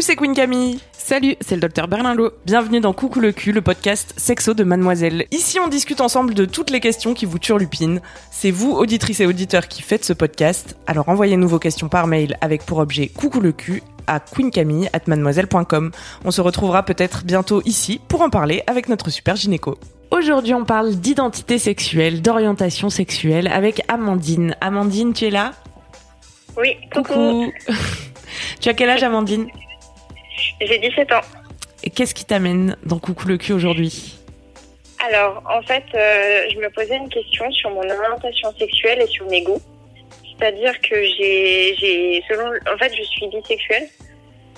Coucou, c'est Queen Camille. Salut, c'est le docteur Berlinlot. Bienvenue dans Coucou le cul, le podcast sexo de Mademoiselle. Ici, on discute ensemble de toutes les questions qui vous turlupinent. C'est vous, auditrices et auditeurs, qui faites ce podcast. Alors envoyez-nous vos questions par mail avec pour objet Coucou le cul à queencamille@mademoiselle.com. On se retrouvera peut-être bientôt ici pour en parler avec notre super gynéco. Aujourd'hui, on parle d'identité sexuelle, d'orientation sexuelle avec Amandine. Amandine, tu es là? Oui, coucou. Coucou. tu as quel âge, Amandine? J'ai 17 ans. Et qu'est-ce qui t'amène dans Coucou le cul aujourd'hui? Alors, en fait, euh, je me posais une question sur mon orientation sexuelle et sur mes goûts. C'est-à-dire que j'ai, j'ai, selon, en fait, je suis bisexuelle,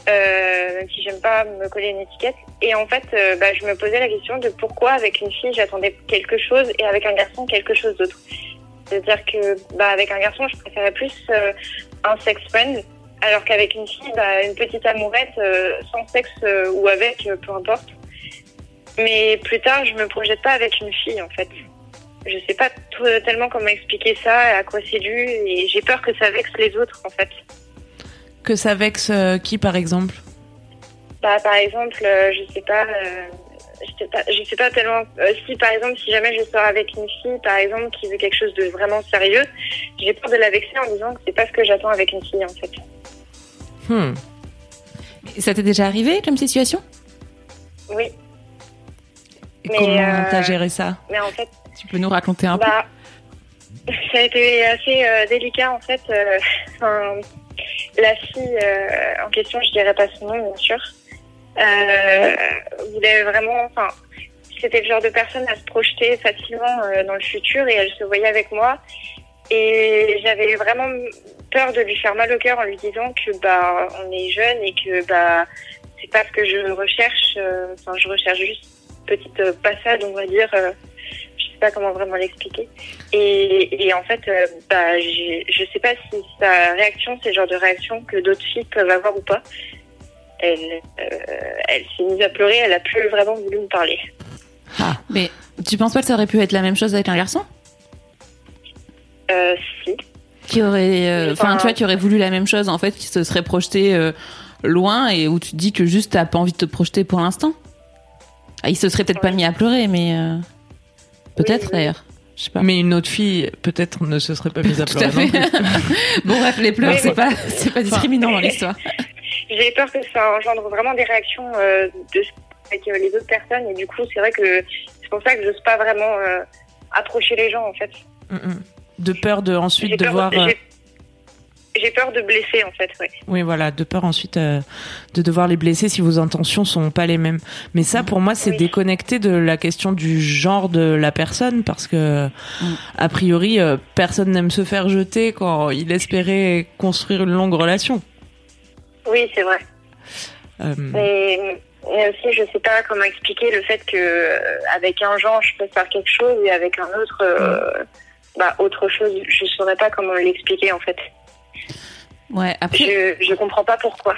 euh, même si j'aime pas me coller une étiquette. Et en fait, euh, bah, je me posais la question de pourquoi avec une fille j'attendais quelque chose et avec un garçon quelque chose d'autre. C'est-à-dire que, bah, avec un garçon, je préférais plus un sex friend, alors qu'avec une fille, bah, une petite amourette euh, sans sexe euh, ou avec, euh, peu importe. Mais plus tard, je me projette pas avec une fille, en fait. Je sais pas tellement comment expliquer ça, à quoi c'est dû, et j'ai peur que ça vexe les autres, en fait. Que ça vexe qui, par exemple? Bah, par exemple, je sais pas, je sais pas, je sais pas tellement. euh, si par exemple, si jamais je sors avec une fille, par exemple, qui veut quelque chose de vraiment sérieux, j'ai peur de la vexer en disant que c'est pas ce que j'attends avec une fille, en fait. Hmm. Ça t'est déjà arrivé comme situation? Oui, Et Mais, comment euh, t'as géré ça? mais en fait. Tu peux nous raconter un Bah, ça a été assez euh, délicat en fait. euh, enfin, la fille euh, en question, je dirais pas son nom bien sûr, euh, voulait vraiment, enfin, c'était le genre de personne à se projeter facilement euh, dans le futur et elle se voyait avec moi. Et j'avais vraiment peur de lui faire mal au cœur en lui disant que bah on est jeune et que bah c'est pas ce que je recherche. euh, Enfin, je recherche juste une petite euh, passade, on va dire. euh, je sais pas comment vraiment l'expliquer. Et, et en fait, bah, je sais pas si sa réaction, c'est le genre de réaction que d'autres filles peuvent avoir ou pas. Elle, euh, elle s'est mise à pleurer, elle a plus vraiment voulu me parler. Ah. Mais tu penses pas que ça aurait pu être la même chose avec un garçon? Euh, si. Qui aurait. euh, Enfin, tu vois, qui aurait voulu la même chose, en fait, qui se serait projeté euh, loin et où tu te dis que juste t'as pas envie de te projeter pour l'instant ah, Il se serait peut-être pas mis à pleurer, mais. euh, Peut-être Oui, oui. d'ailleurs. Je sais pas. Mais une autre fille, peut-être, ne se serait pas mise à Tout à pleurer. fait. non plus. bon, bref, les pleurs, c'est pas, c'est pas discriminant dans l'histoire. J'ai peur que ça engendre vraiment des réactions euh, de avec euh, les autres personnes et du coup, c'est vrai que c'est pour ça que j'ose pas vraiment euh, approcher les gens en fait. Mm, mm. De peur de ensuite de peur, voir. euh, j'ai- peur de blesser en fait, ouais. Oui, voilà, de peur ensuite euh, de devoir les blesser si vos intentions sont pas les mêmes. Mais ça, pour moi, c'est Oui. déconnecté de la question du genre de la personne parce que, Mm. a priori, euh, personne n'aime se faire jeter quand il espérait construire une longue relation. Oui, c'est vrai. Euh, Mais, mais aussi, je sais pas comment expliquer le fait que avec un genre, je peux faire quelque chose et avec un autre, euh, bah, autre chose. Je saurais pas comment l'expliquer en fait. Ouais, après. Je, je comprends pas pourquoi.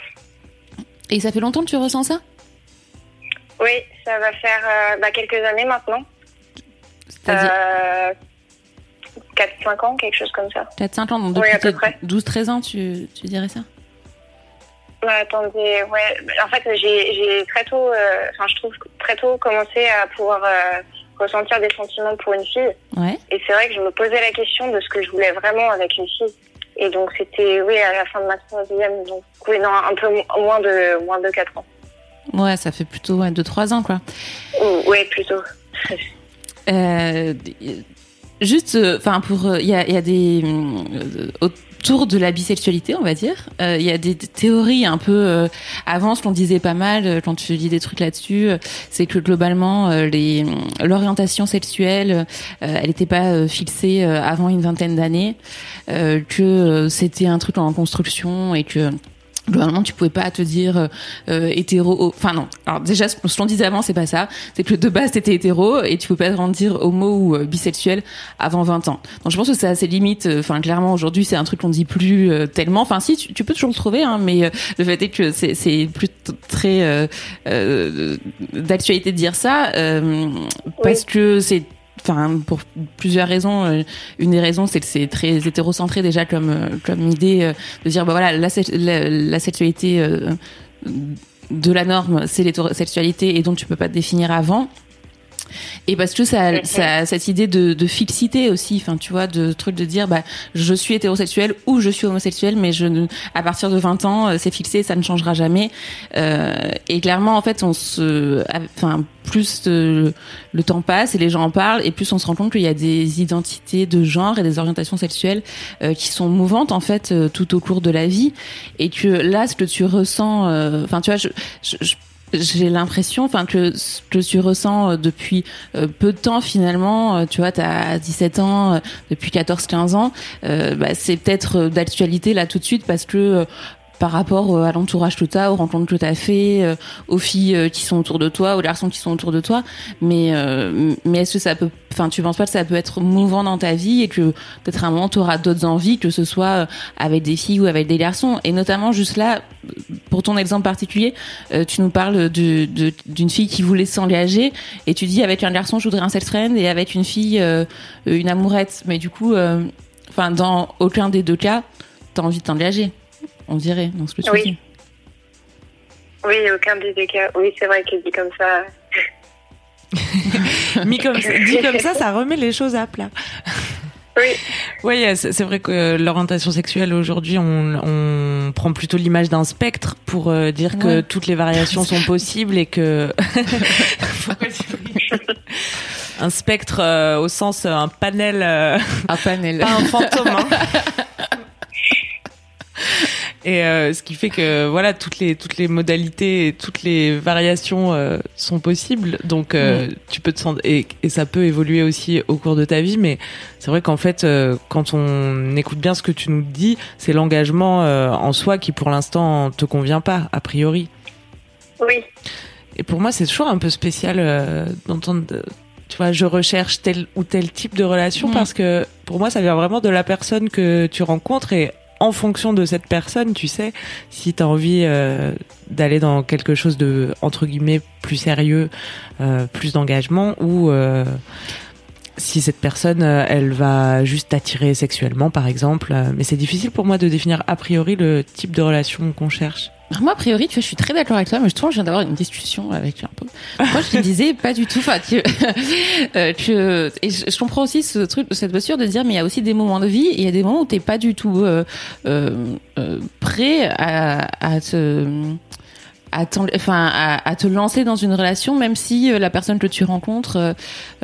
Et ça fait longtemps que tu ressens ça? Oui, ça va faire euh, bah, quelques années maintenant. C'est-à-dire Euh, 4-5 ans, quelque chose comme ça. 4-5 ans, donc oui, à peu depuis près. 12-13 ans, tu, tu dirais ça? Ouais, attendez, ouais. En fait, j'ai j'ai très tôt, euh, enfin, je trouve très tôt commencé à pouvoir euh, ressentir des sentiments pour une fille. Ouais. Et c'est vrai que je me posais la question de ce que je voulais vraiment avec une fille. Et donc, c'était, oui, à la fin de ma troisième, donc, oui, non, un peu mo- moins de, moins de 4 ans. Ouais, ça fait plutôt 2-3 ans, quoi. Ou, ouais, plutôt. Euh, juste, enfin, pour. Il y a, y a des. Au- autour de la bisexualité, on va dire. Euh, Il y a des théories un peu euh, avant, ce qu'on disait pas mal euh, quand tu lis des trucs là-dessus, euh, c'est que globalement les l'orientation sexuelle, elle n'était pas fixée avant une vingtaine d'années, que c'était un truc en construction et que Globalement, tu pouvais pas te dire euh, euh, hétéro. Enfin non. Alors déjà, ce ce qu'on disait avant, c'est pas ça. C'est que de base, t'étais hétéro et tu pouvais pas te dire homo ou euh, bisexuel avant 20 ans. Donc je pense que c'est assez limite. Enfin clairement, aujourd'hui, c'est un truc qu'on dit plus euh, tellement. Enfin si, tu, tu peux toujours le trouver, hein, mais euh, le fait est que c'est c'est plus très euh, euh, d'actualité de dire ça euh, parce que c'est enfin pour plusieurs raisons euh, une des raisons c'est que c'est très hétérocentré déjà comme euh, comme idée euh, de dire bah voilà la, la, la sexualité de la norme c'est l'hétérosexualité et donc tu peux pas te définir avant et parce que ça, ça cette idée de, de fixité aussi enfin tu vois de truc de dire bah je suis hétérosexuel ou je suis homosexuel mais je ne, à partir de 20 ans euh, c'est fixé ça ne changera jamais. Euh, et clairement en fait on se enfin plus euh, le temps passe et les gens en parlent et plus on se rend compte qu'il y a des identités de genre et des orientations sexuelles euh, qui sont mouvantes en fait euh, tout au cours de la vie. Et que là ce que tu ressens euh, enfin tu vois je, je, je- j'ai l'impression enfin que que tu ressens euh, depuis euh, peu de temps finalement euh, tu vois tu as 17 ans depuis 14 15 ans bah, c'est peut-être d'actualité là tout de suite parce que par rapport euh, à l'entourage que tu as, aux rencontres que tu as fait, euh, aux filles euh, qui sont autour de toi, aux garçons qui sont autour de toi. Mais, mais est-ce que ça peut, enfin, tu penses pas que ça peut être mouvant dans ta vie et que peut-être à un moment tu auras d'autres envies, que ce soit avec des filles ou avec des garçons? Et notamment juste là, pour ton exemple particulier, tu nous parles de- de- d'une fille qui voulait s'engager et tu dis avec un garçon je voudrais un sex friend et avec une fille euh, une amourette. Mais du coup, enfin, dans aucun des deux cas, t'as envie de t'engager. On dirait dans ce que tu Oui. dis. Oui, aucun des deux cas. Oui, c'est vrai que dit comme ça. Mis comme ça- dit comme ça, ça remet les choses à plat. Oui, Oui, c'est c'est vrai que euh, l'orientation sexuelle aujourd'hui, on, on prend plutôt l'image d'un spectre pour euh, dire que Ouais. toutes les variations sont possibles et que un spectre euh, au sens euh, un panel, euh, Un panel. pas un fantôme. hein. Et euh, ce qui fait que voilà toutes les toutes les modalités, et toutes les variations euh, sont possibles. Donc euh, tu peux te sentir et, et ça peut évoluer aussi au cours de ta vie. Mais c'est vrai qu'en fait, euh, quand on écoute bien ce que tu nous dis, c'est l'engagement euh, en soi qui pour l'instant te convient pas a priori. oui, Et pour moi, c'est toujours un peu spécial euh, d'entendre. Tu vois, je recherche tel ou tel type de relation Mm. parce que pour moi, ça vient vraiment de la personne que tu rencontres et en fonction de cette personne, tu sais, si tu as envie euh, d'aller dans quelque chose de entre guillemets plus sérieux, euh, plus d'engagement ou euh, si cette personne, elle va juste t'attirer sexuellement, par exemple. Mais c'est difficile pour moi de définir a priori le type de relation qu'on cherche. Moi, a priori, tu vois, je suis très d'accord avec toi, mais je trouve que je viens d'avoir une discussion avec un peu. Moi, je te disais pas du tout. Enfin, que, euh, que- et je, je comprends aussi ce truc, cette posture de dire, mais il y a aussi des moments de vie et il y a des moments où t'es pas du tout euh, euh, euh, prêt à, à te à, enfin, à, à te lancer dans une relation, même si euh, la personne que tu rencontres euh,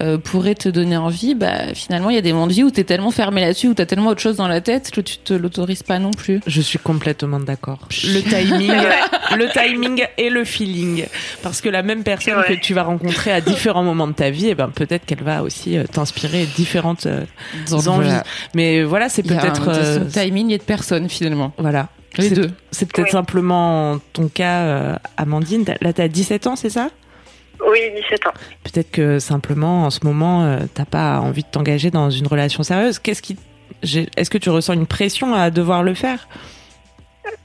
euh, pourrait te donner envie, bah, finalement, il y a des moments de vie où t'es tellement fermé là-dessus, où t'as tellement autre chose dans la tête que tu te l'autorises pas non plus. Je suis complètement d'accord. Le timing, le timing et le feeling, parce que la même personne Ouais. que tu vas rencontrer à différents moments de ta vie, et ben peut-être qu'elle va aussi euh, t'inspirer différentes euh, Donc, envies. voilà. Mais voilà, c'est Il y a peut-être euh, timing et de personne finalement. voilà. Les C'est- deux. C'est peut-être Oui. simplement ton cas, euh, Amandine. Là, t'as 17 ans, c'est ça? Oui, 17 ans. Peut-être que simplement, en ce moment, euh, t'as pas envie de t'engager dans une relation sérieuse. Qu'est-ce qui, est-ce que tu ressens une pression à devoir le faire?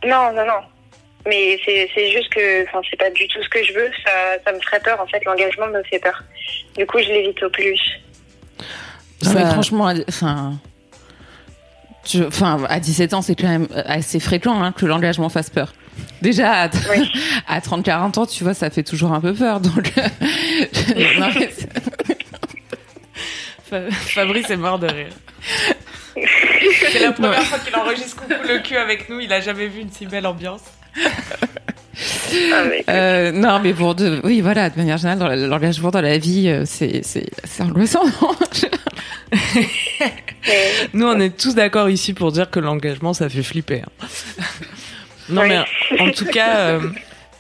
Non, non, non. Mais c'est juste que, enfin, c'est pas du tout ce que je veux. Ça, ça me ferait peur. En fait, l'engagement me fait peur. Du coup, je l'évite au plus. Non, mais franchement, enfin, enfin, à 17 ans, c'est quand même assez fréquent hein, que l'engagement fasse peur. Déjà, à, Oui. à 30-40 ans, tu vois, ça fait toujours un peu peur. Donc, non, mais c'est- Fa- Fabrice est mort de rire. C'est la première fois qu'il enregistre Coucou le cul avec nous. Il a jamais vu une si belle ambiance. Ah, euh, non, mais pour de, oui, voilà, de manière générale, l'engagement dans la vie, euh, c'est, c'est, c'est angoissant. Nous, on est tous d'accord ici pour dire que l'engagement, ça fait flipper. hein. non, Oui. mais en tout cas, euh,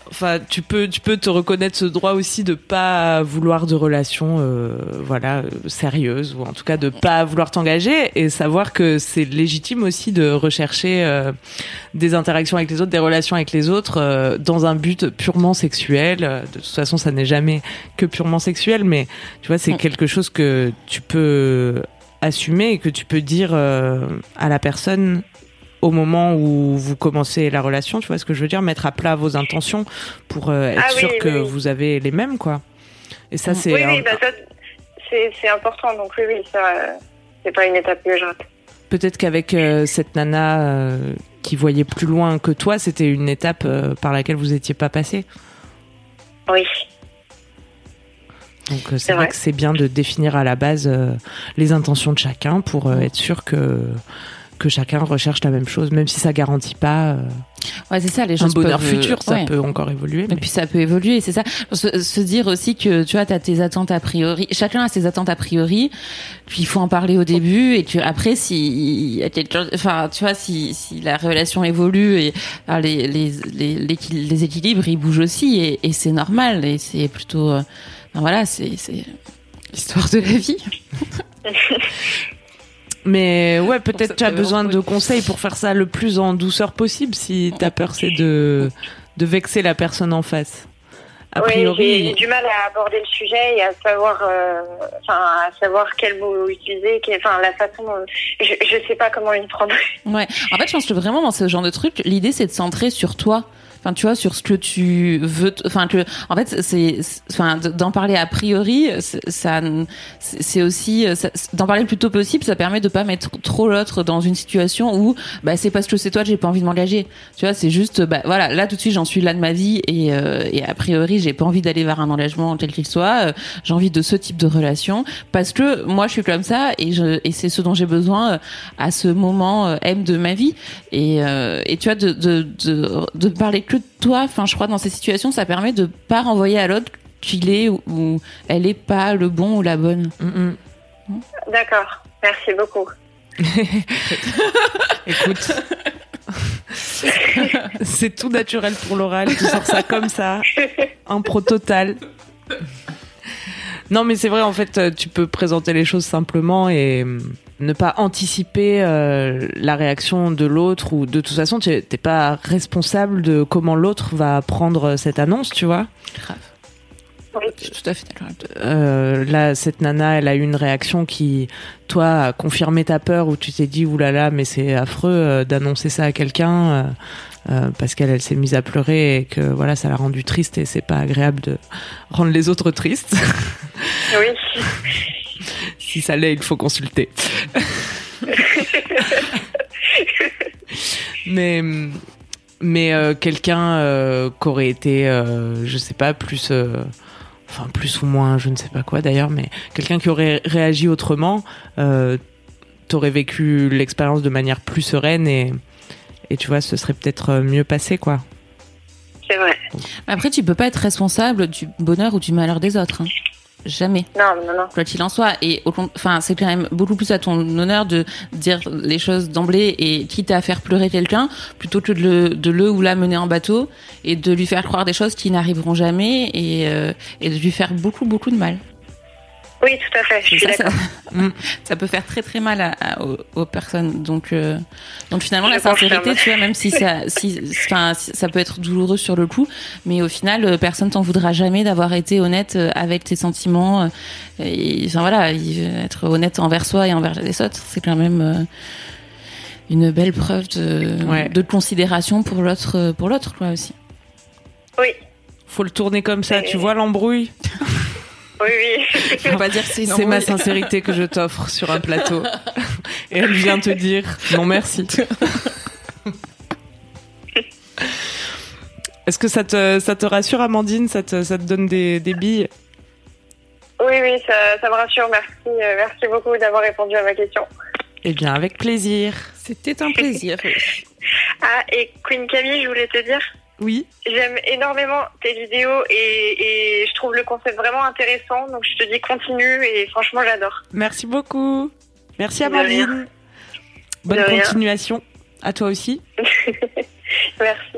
enfin, tu peux, tu peux te reconnaître ce droit aussi de pas vouloir de relations, euh, voilà, sérieuses ou en tout cas de pas vouloir t'engager et savoir que c'est légitime aussi de rechercher euh, des interactions avec les autres, des relations avec les autres euh, dans un but purement sexuel. De toute façon, ça n'est jamais que purement sexuel, mais tu vois, c'est Mm. quelque chose que tu peux assumer et que tu peux dire euh, à la personne au moment où vous commencez la relation, tu vois ce que je veux dire, mettre à plat vos intentions pour euh, être Ah oui, sûr oui, que oui. vous avez les mêmes, quoi. Et ça, c'est oui, un- oui, bah ça, c'est important. Donc oui, oui, ça, c'est pas une étape que je rate. peut-être qu'avec euh, cette nana qui voyait plus loin que toi, c'était une étape par laquelle vous étiez pas passé. Oui, Donc euh, c'est C'est vrai vrai. que c'est bien de définir à la base euh, les intentions de chacun pour euh, être sûr que que chacun recherche la même chose, même si ça garantit pas euh, Ouais, c'est ça, les un choses bonheur peuvent, futur, ça ouais. peut encore évoluer. Et mais- puis ça peut évoluer, c'est ça. Se, se dire aussi que tu vois, t'as tes attentes a priori. Chacun a ses attentes a priori. Puis il faut en parler au début et tu après si il y a quelque chose- enfin tu vois si si la relation évolue et alors, les les les les équilibres ils bougent aussi et, et c'est normal et c'est plutôt euh, enfin, voilà c'est c'est l'histoire de la vie. Mais ouais, peut-être tu as besoin de conseils pour faire ça le plus en douceur possible si ta peur c'est de, de vexer la personne en face. A oui, j'ai priori, du mal à aborder le sujet et à savoir, euh, enfin, à savoir quel mot utiliser, quel- enfin, la façon. dont- je, je sais pas comment y prendre. Ouais. En fait, je pense que vraiment dans ce genre de truc, l'idée c'est de centrer sur toi. Enfin, tu vois, sur ce que tu veux. Enfin, que, en fait, c'est, enfin, d'en parler a priori, ça, c'est aussi, ça- d'en parler le plus tôt possible, ça permet de pas mettre trop l'autre dans une situation où, bah, c'est parce que c'est toi que j'ai pas envie de m'engager. Tu vois, c'est juste, bah, voilà, là tout de suite, j'en suis là de ma vie et, euh, et a priori, j'ai pas envie d'aller vers un engagement tel qu'il soit. Euh, J'ai envie de ce type de relation parce que moi, je suis comme ça et je, et c'est ce dont j'ai besoin euh, à ce moment euh, M de ma vie. Et, euh, et tu vois, de, de, de, de parler que toi, enfin, je crois, dans ces situations, ça permet de pas renvoyer à l'autre qu'il est ou, ou elle est pas le bon ou la bonne. Mm, mm. D'accord, merci beaucoup. écoute, c'est tout naturel pour l'oral, tu sors ça comme ça, impro total. Non, mais c'est vrai, en fait, tu peux présenter les choses simplement et ne pas anticiper euh, la réaction de l'autre ou de toute façon, tu es- t'es pas responsable de comment l'autre va prendre cette annonce, tu vois? Grave. Oui. Je suis tout à fait. Euh, là, cette nana, elle a eu une réaction qui, toi, a confirmé ta peur où tu t'es dit, oulala, mais c'est affreux euh, d'annoncer ça à quelqu'un euh, euh, parce qu'elle, elle s'est mise à pleurer et que voilà, ça l'a rendue triste et c'est pas agréable de rendre les autres tristes. Oui. si ça l'est, il faut consulter. mais mais euh, quelqu'un euh, qui aurait été, euh, je sais pas, plus, euh, enfin plus ou moins, je ne sais pas quoi d'ailleurs, mais quelqu'un qui aurait réagi autrement, euh, t'aurais vécu l'expérience de manière plus sereine et et tu vois, ce serait peut-être mieux passé quoi. C'est vrai. Après, tu peux pas être responsable du bonheur ou du malheur des autres. hein. Jamais. Non, non, non. quoi qu'il en soit. Et au enfin, c'est quand même beaucoup plus à ton honneur de dire les choses d'emblée et quitte à faire pleurer quelqu'un plutôt que de le, de le ou la mener en bateau et de lui faire croire des choses qui n'arriveront jamais et, euh, et de lui faire beaucoup beaucoup de mal. Oui, tout à fait. Je Et suis ça, ça, d'accord. Mm. ça peut faire très très mal à, à- aux, aux personnes. Donc, euh, donc finalement, Je la sincérité, confirme. tu vois, même si ça, si, enfin, si- ça peut être douloureux sur le coup, mais au final, euh, personne t'en voudra jamais d'avoir été honnête euh, avec tes sentiments. euh, Et, enfin voilà, il- être honnête envers soi et envers les autres, c'est quand même euh, une belle preuve de, Ouais. de considération pour l'autre, pour l'autre, quoi aussi. Oui, Faut le tourner comme ça, Et- tu vois l'embrouille. oui, oui. Faut pas dire c'est C'est ma sincérité que je t'offre sur un plateau. Et elle vient te dire non merci. Est-ce que ça te, ça te rassure, Amandine ça te, ça te donne des, des billes? Oui, oui, ça, ça me rassure. Merci, euh, merci beaucoup d'avoir répondu à ma question. Eh bien, avec plaisir. C'était un plaisir. Ah, et Queen Camille, je voulais te dire, Oui. j'aime énormément tes vidéos et, et je trouve le concept vraiment intéressant. Donc je te dis continue et franchement, j'adore. Merci beaucoup. Merci rien. Amandine. Bonne continuation. À toi aussi. Merci.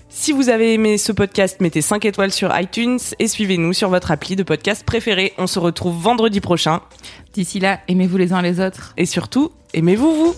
Si vous avez aimé ce podcast, mettez 5 étoiles sur iTunes et suivez-nous sur votre appli de podcast préféré. On se retrouve vendredi prochain D'ici là, aimez-vous les uns les autres. et surtout, aimez-vous vous